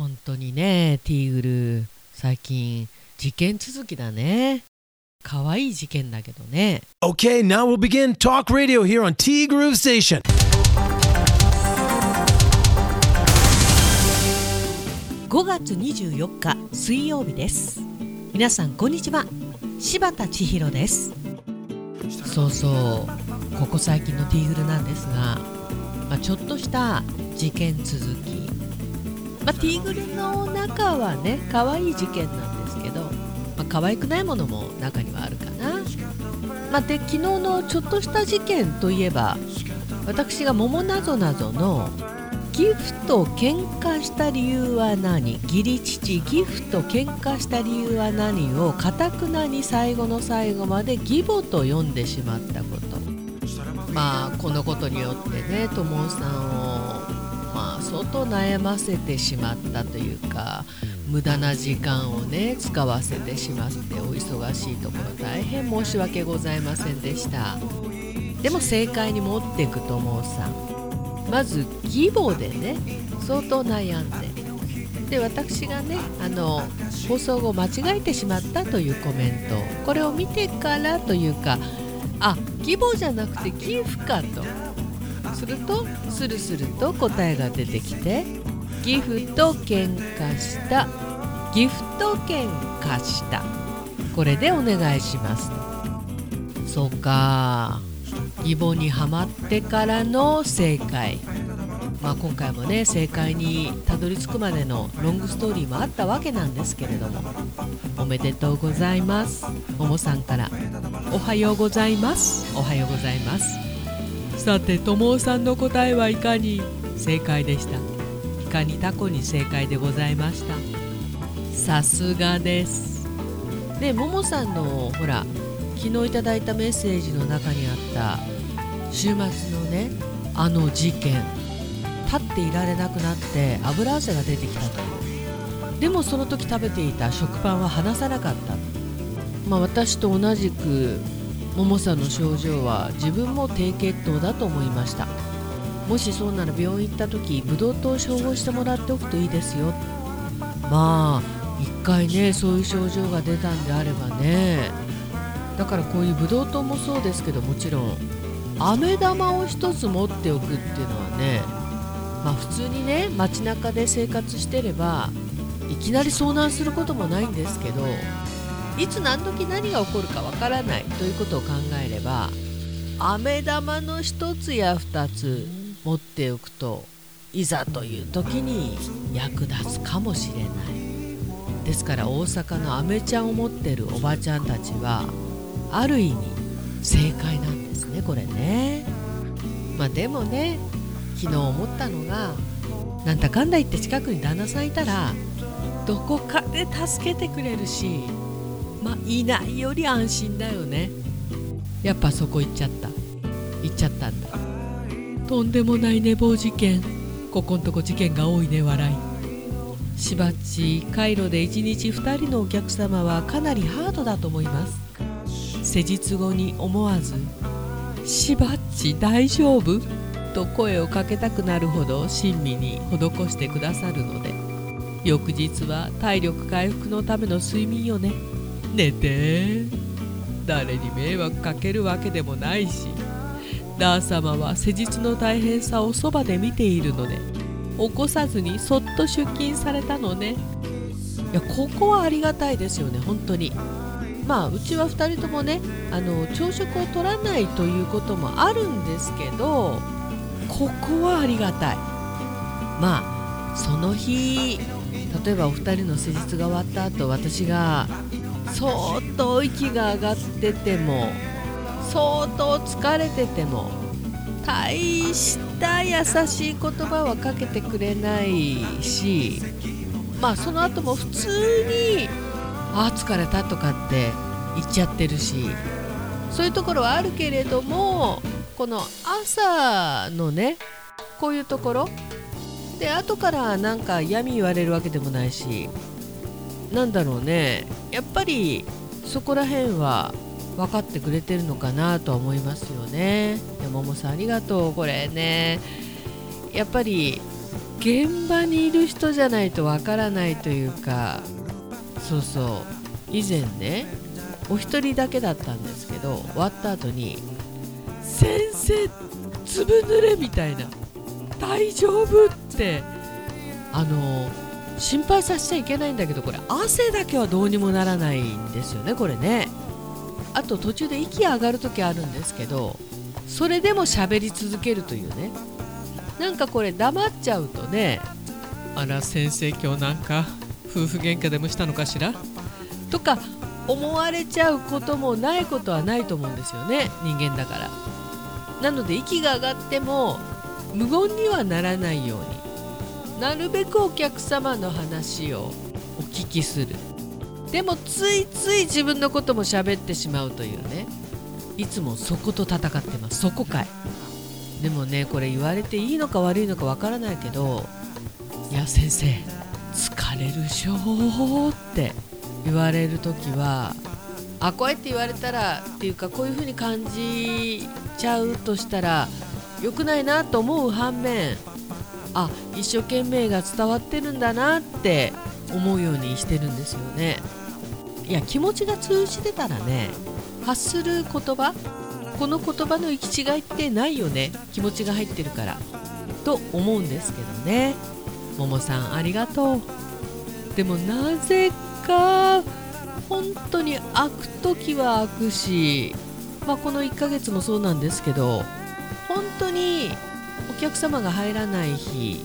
本当にねティーグル最近事件続きだね。可愛い事件だけどね。Okay, now we'll begin Talk Radio here on T Groove Station. 5月24日水曜日です。皆さんこんにちは。柴田千尋です。そうそうここ最近のティーグルなんですが、まあ、ちょっとした事件続き、まあ、ティーグルの中はね可愛い事件なんですけど、まあ、可愛くないものも中にはあるかな、まあ、で昨日のちょっとした事件といえば私が桃なぞなぞのギフと喧嘩した理由は何？義理父ギフと喧嘩した理由は何をかたくなに最後の最後まで義母と読んでしまったこと。まあこのことによってね友さんを相当悩ませてしまったというか無駄な時間をね使わせてしまってお忙しいところ大変申し訳ございませんでした。でも正解に持っていく友さん。まず義母でね相当悩んで。で私がねあの放送後間違えてしまったというコメント。これを見てからというかあ義母じゃなくてギフかと。するとスルスルと答えが出てきてギフと喧嘩したギフト喧嘩した。これでお願いしますそうか。義母にはまってからの正解、まあ、今回もね正解にたどり着くまでのロングストーリーもあったわけなんですけれども。おめでとうございます。ももさんからおはようございます。おはようございます。さてともさんの答えはいかに正解でした？いかにタコに正解でございました？さすがです。ねももさんのほら昨日いただいたメッセージの中にあった週末のねあの事件立っていられなくなって油汗が出てきたと。でもその時食べていた食パンは離さなかった。まあ私と同じくももさんの症状は自分も低血糖だと思いました。もしそうなら病院行った時ブドウ糖を照合してもらっておくといいですよ。まあ一回ねそういう症状が出たんであればね。だからこういうブドウ糖もそうですけどもちろん飴玉を一つ持っておくっていうのはねまあ普通にね街中で生活してればいきなり遭難することもないんですけどいつ何時何が起こるかわからないということを考えれば飴玉の1つや2つ持っておくといざという時に役立つかもしれない。ですから大阪の飴ちゃんを持ってるおばちゃんたちはある意味正解なんですねこれね。まあでもね昨日思ったのがなんだかんだ言って近くに旦那さんいたらどこかで助けてくれるしまあいないより安心だよね。やっぱそこ行っちゃった。行っちゃったんだ。とんでもない寝坊事件。ここんとこ事件が多いね笑い。しばっちカイロで1日2人のお客様はかなりハードだと思います。施術後に思わず「しばっち大丈夫?」と声をかけたくなるほど親身に施してくださるので。翌日は体力回復のための睡眠よね。寝て。誰に迷惑かけるわけでもないし。ダー様は施術の大変さをそばで見ているので起こさずにそっと出勤されたのね。いやここはありがたいですよね本当に。まあうちは2人ともねあの朝食を取らないということもあるんですけどここはありがたい。まあその日例えばお二人の施術が終わった後私が相当息が上がってても相当疲れてても大した優しい言葉はかけてくれないしまあその後も普通に「あ疲れた」とかって言っちゃってるしそういうところはあるけれどもこの朝のねこういうところで後からなんか嫌味言われるわけでもないしなんだろうね。やっぱりそこら辺は分かってくれてるのかなとは思いますよね。山本さんありがとうこれねやっぱり現場にいる人じゃないとわからないというかそうそう以前ねお一人だけだったんですけど終わった後に「先生ずぶ濡れ」みたいな「大丈夫?」ってあの心配させちゃいけないんだけどこれ汗だけはどうにもならないんですよねこれね。あと途中で息上がる時あるんですけどそれでも喋り続けるというね。なんかこれ黙っちゃうとねあら先生今日なんか夫婦喧嘩でもしたのかしら？とか思われちゃうこともないことはないと思うんですよね人間だから。なので息が上がっても無言にはならないようになるべくお客様の話をお聞きする。でもついつい自分のことも喋ってしまうというね。いつもそこと戦ってます。そこかい。でもねこれ言われていいのか悪いのかわからないけどいや先生疲れるでしょって言われる時はあこうやって言われたらっていうかこういう風に感じちゃうとしたら良くないなと思う反面あ一生懸命が伝わってるんだなって思うようにしてるんですよね。いや気持ちが通じてたらね発する言葉この言葉の行き違いってないよね気持ちが入ってるからと思うんですけどね。ももさんありがとう。でもなぜか本当に開く時は開くし、まあ、この1ヶ月もそうなんですけど本当にお客様が入らない日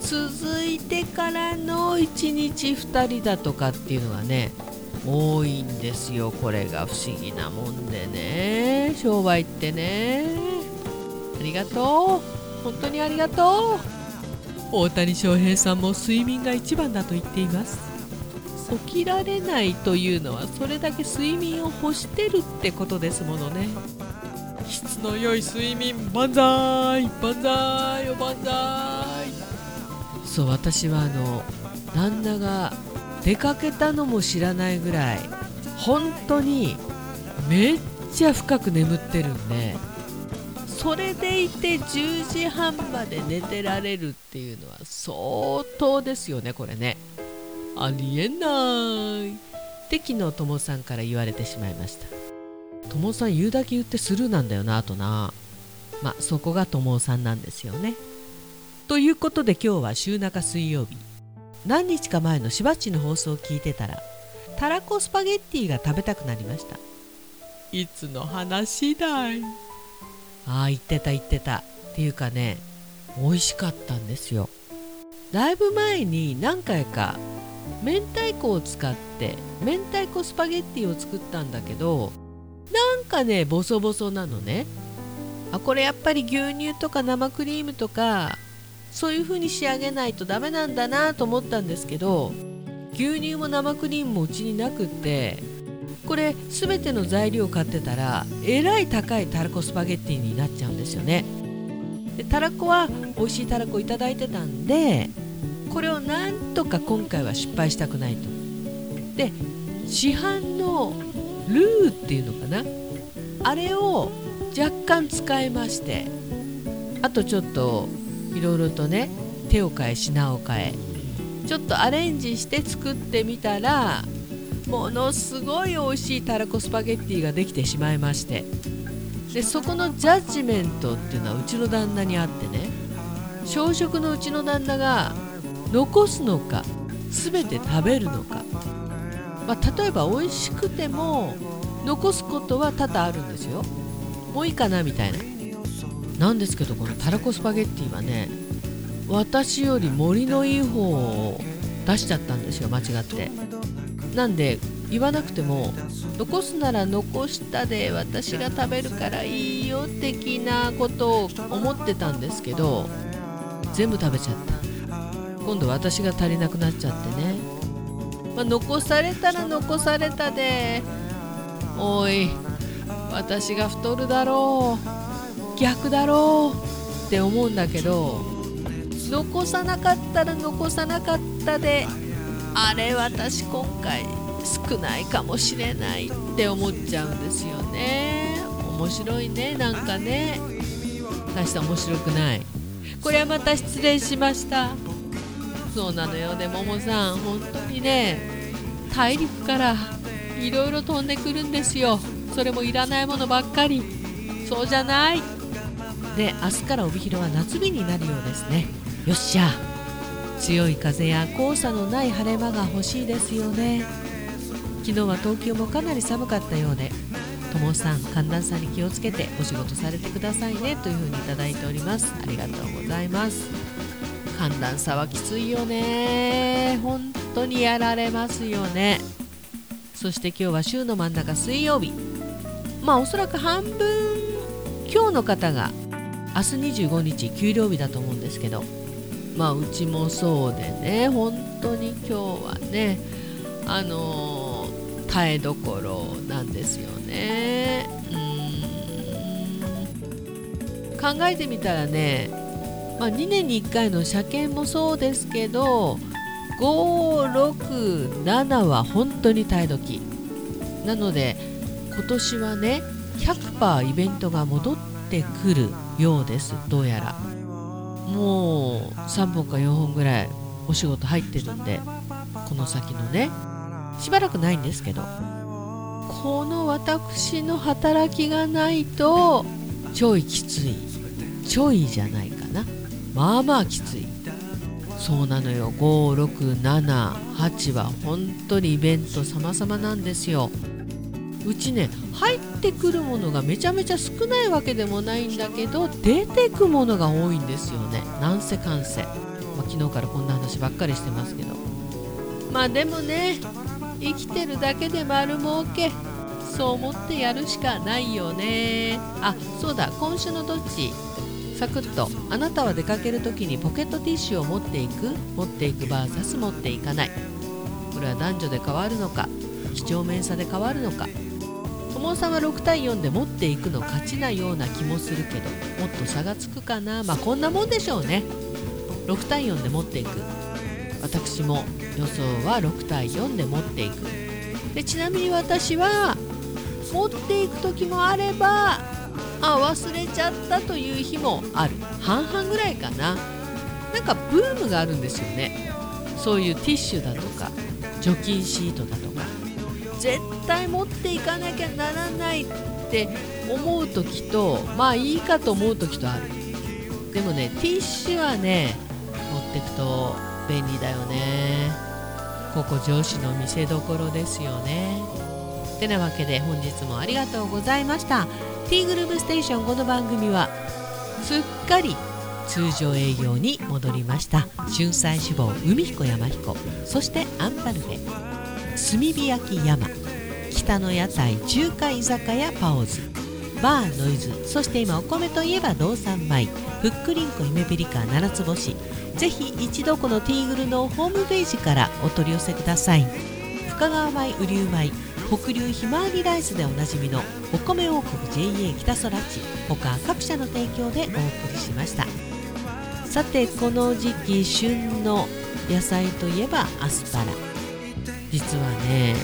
続いてからの1日2人だとかっていうのがね多いんですよ。これが不思議なもんでね。商売ってね。ありがとう。本当にありがとう。大谷翔平さんも睡眠が一番だと言っています。起きられないというのはそれだけ睡眠を欲してるってことですものね。の良い睡眠万歳万歳万歳。そう私はあの旦那が出かけたのも知らないぐらい本当にめっちゃ深く眠ってるんでそれでいて10時半まで寝てられるっていうのは相当ですよねこれね。ありえない。って昨日ともさんから言われてしまいました。ともさん言うだけ言ってスルーなんだよなあとな。まあそこがともさんなんですよね。ということで今日は週中水曜日。何日か前のしばっちの放送を聞いてたらたらこスパゲッティが食べたくなりました。いつの話だい。ああ言ってた言ってた。っていうかね美味しかったんですよ。だいぶ前に何回か明太子を使って明太子スパゲッティを作ったんだけどなんかねボソボソなのね。あこれやっぱり牛乳とか生クリームとかそういう風に仕上げないとダメなんだなと思ったんですけど牛乳も生クリームもうちになくってこれ全ての材料を買ってたらえらい高いたらこスパゲッティになっちゃうんですよね。でたらこは美味しいたらこいただいてたんでこれをなんとか今回は失敗したくないと。で市販のルーっていうのかな？あれを若干使いましてあとちょっといろいろとね手を変え品を変えちょっとアレンジして作ってみたらものすごい美味しいたらこスパゲッティができてしまいましてでそこのジャッジメントっていうのはうちの旦那にあってね小食のうちの旦那が残すのか全て食べるのか、まあ、例えば美味しくても残すことは多々あるんですよ。もういいかなみたいな。なんですけどこのたらこスパゲッティはね私より盛りのいい方を出しちゃったんですよ間違って。なんで言わなくても残すなら残したで私が食べるからいいよ的なことを思ってたんですけど全部食べちゃった。今度私が足りなくなっちゃってね、まあ、残されたら残されたで。おい私が太るだろう逆だろうって思うんだけど残さなかったら残さなかったであれ私今回少ないかもしれないって思っちゃうんですよね。面白いねなんかね。大して面白くない。これはまた失礼しました。そうなのよ。でももさん本当にね大陸からいろいろ飛んでくるんですよ。それもいらないものばっかり。そうじゃない。で明日から帯広は夏日になるようですね。よっしゃ。強い風や黄砂のない晴れ間が欲しいですよね。昨日は東京もかなり寒かったようで。友さん寒暖差に気をつけてお仕事されてくださいね。というふうにいただいております。ありがとうございます。寒暖差はきついよね。本当にやられますよね。そして今日は週の真ん中水曜日。まあおそらく半分今日の方が明日25日給料日だと思うんですけど。まあうちもそうでね。本当に今日はねあのー、耐えどころなんですよね。うん。考えてみたらね、まあ、2年に1回の車検もそうですけど567は本当に耐え時。なので今年はね100%イベントが戻ってくるようです。どうやら。もう3本か4本ぐらいお仕事入ってるんでこの先のね。しばらくないんですけど。この私の働きがないとちょいきつい。ちょいじゃないかな。まあまあきつい。そうなのよ。5678は本当にイベント様々なんですよ。うちね入ってくるものがめちゃめちゃ少ないわけでもないんだけど出てくものが多いんですよね。なんせかんせ、まあ、昨日からこんな話ばっかりしてますけど。まあでもね生きてるだけで丸儲け。そう思ってやるしかないよね。あそうだ。今週のどっち？サクッとあなたは出かける時にポケットティッシュを持っていく持っていく VS 持っていかない。これは男女で変わるのか几帳面さで変わるのか。友さんは6対4で持っていくの勝ちなような気もするけどもっと差がつくかな。まあこんなもんでしょうね。6対4で持っていく。私も予想は6対4で持っていく。でちなみに私は持っていく時もあればあ忘れちゃったという日もある。半々ぐらいかな。なんかブームがあるんですよね。そういうティッシュだとか除菌シートだとか。絶対持っていかなきゃならないって思う時とまあいいかと思う時とある。でもねティッシュはね持ってくと便利だよね。ここ上司の見せどころですよね。てなわけで本日もありがとうございました。ティーグループステーションこの番組はすっかり通常営業に戻りました。春菜志望海彦山彦。そしてアンパルフェ炭火焼き山。北の屋台中華居酒屋パオズ。バーノイズ。そして今お米といえば道産米。ふっくりんこ姫ピリカ七つ星。ぜひ一度このティーグルのホームページからお取り寄せください。深川米雨竜米。北流ひまわりライスでおなじみのお米王国 JA 北空地他各社の提供でお送りしました。さてこの時期旬の野菜といえばアスパラ。実はね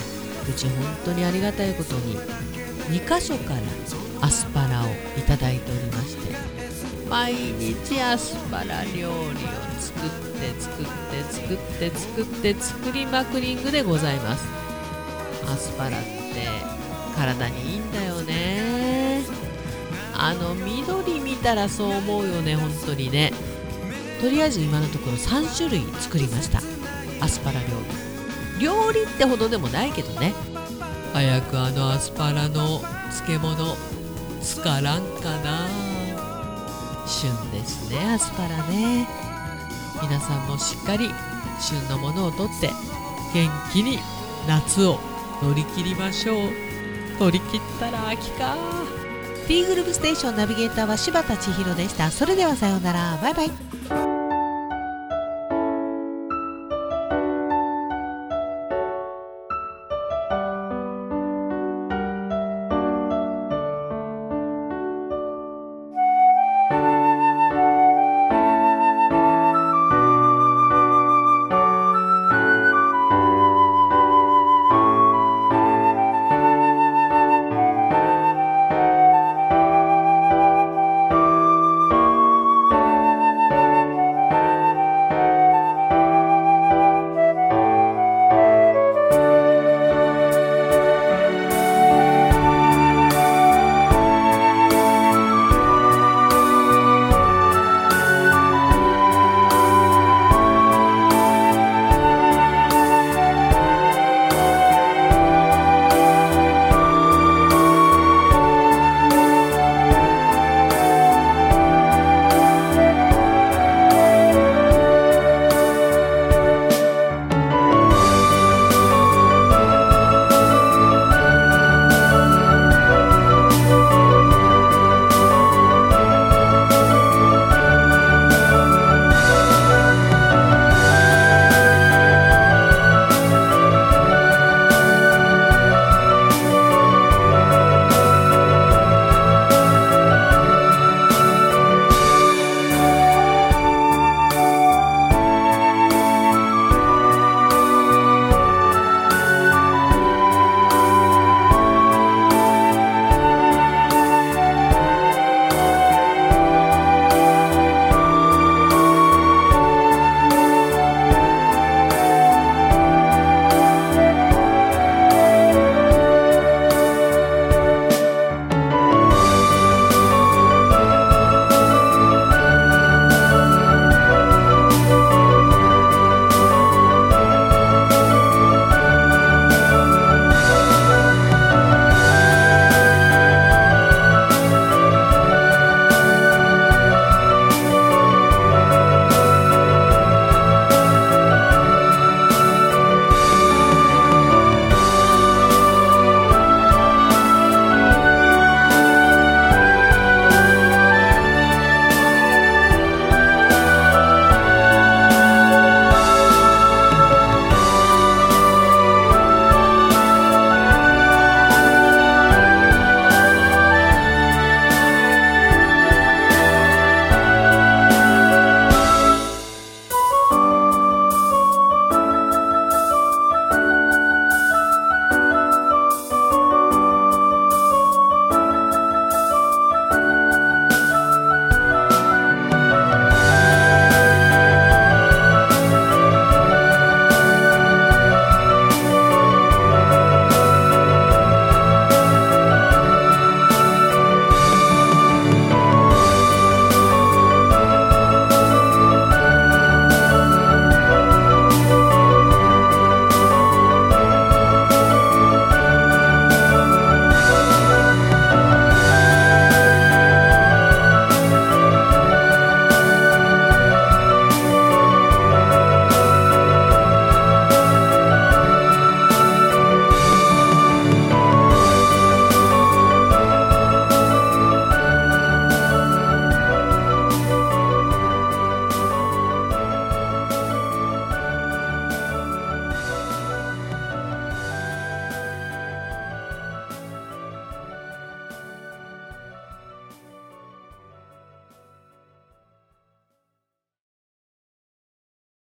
うち本当にありがたいことに2箇所からアスパラをいただいておりまして毎日アスパラ料理を作って作って作って作って作りまくりングでございます。アスパラって体にいいんだよね。あの緑見たらそう思うよね本当にね。とりあえず今のところ3種類作りました。アスパラ料理。料理ってほどでもないけどね。早くあのアスパラの漬物つからんかな。旬ですねアスパラね。皆さんもしっかり旬のものをとって元気に夏を乗り切りましょう。乗り切ったら秋か。T グループステーションナビゲーターは柴田千尋でした。それではさようなら。バイバイ。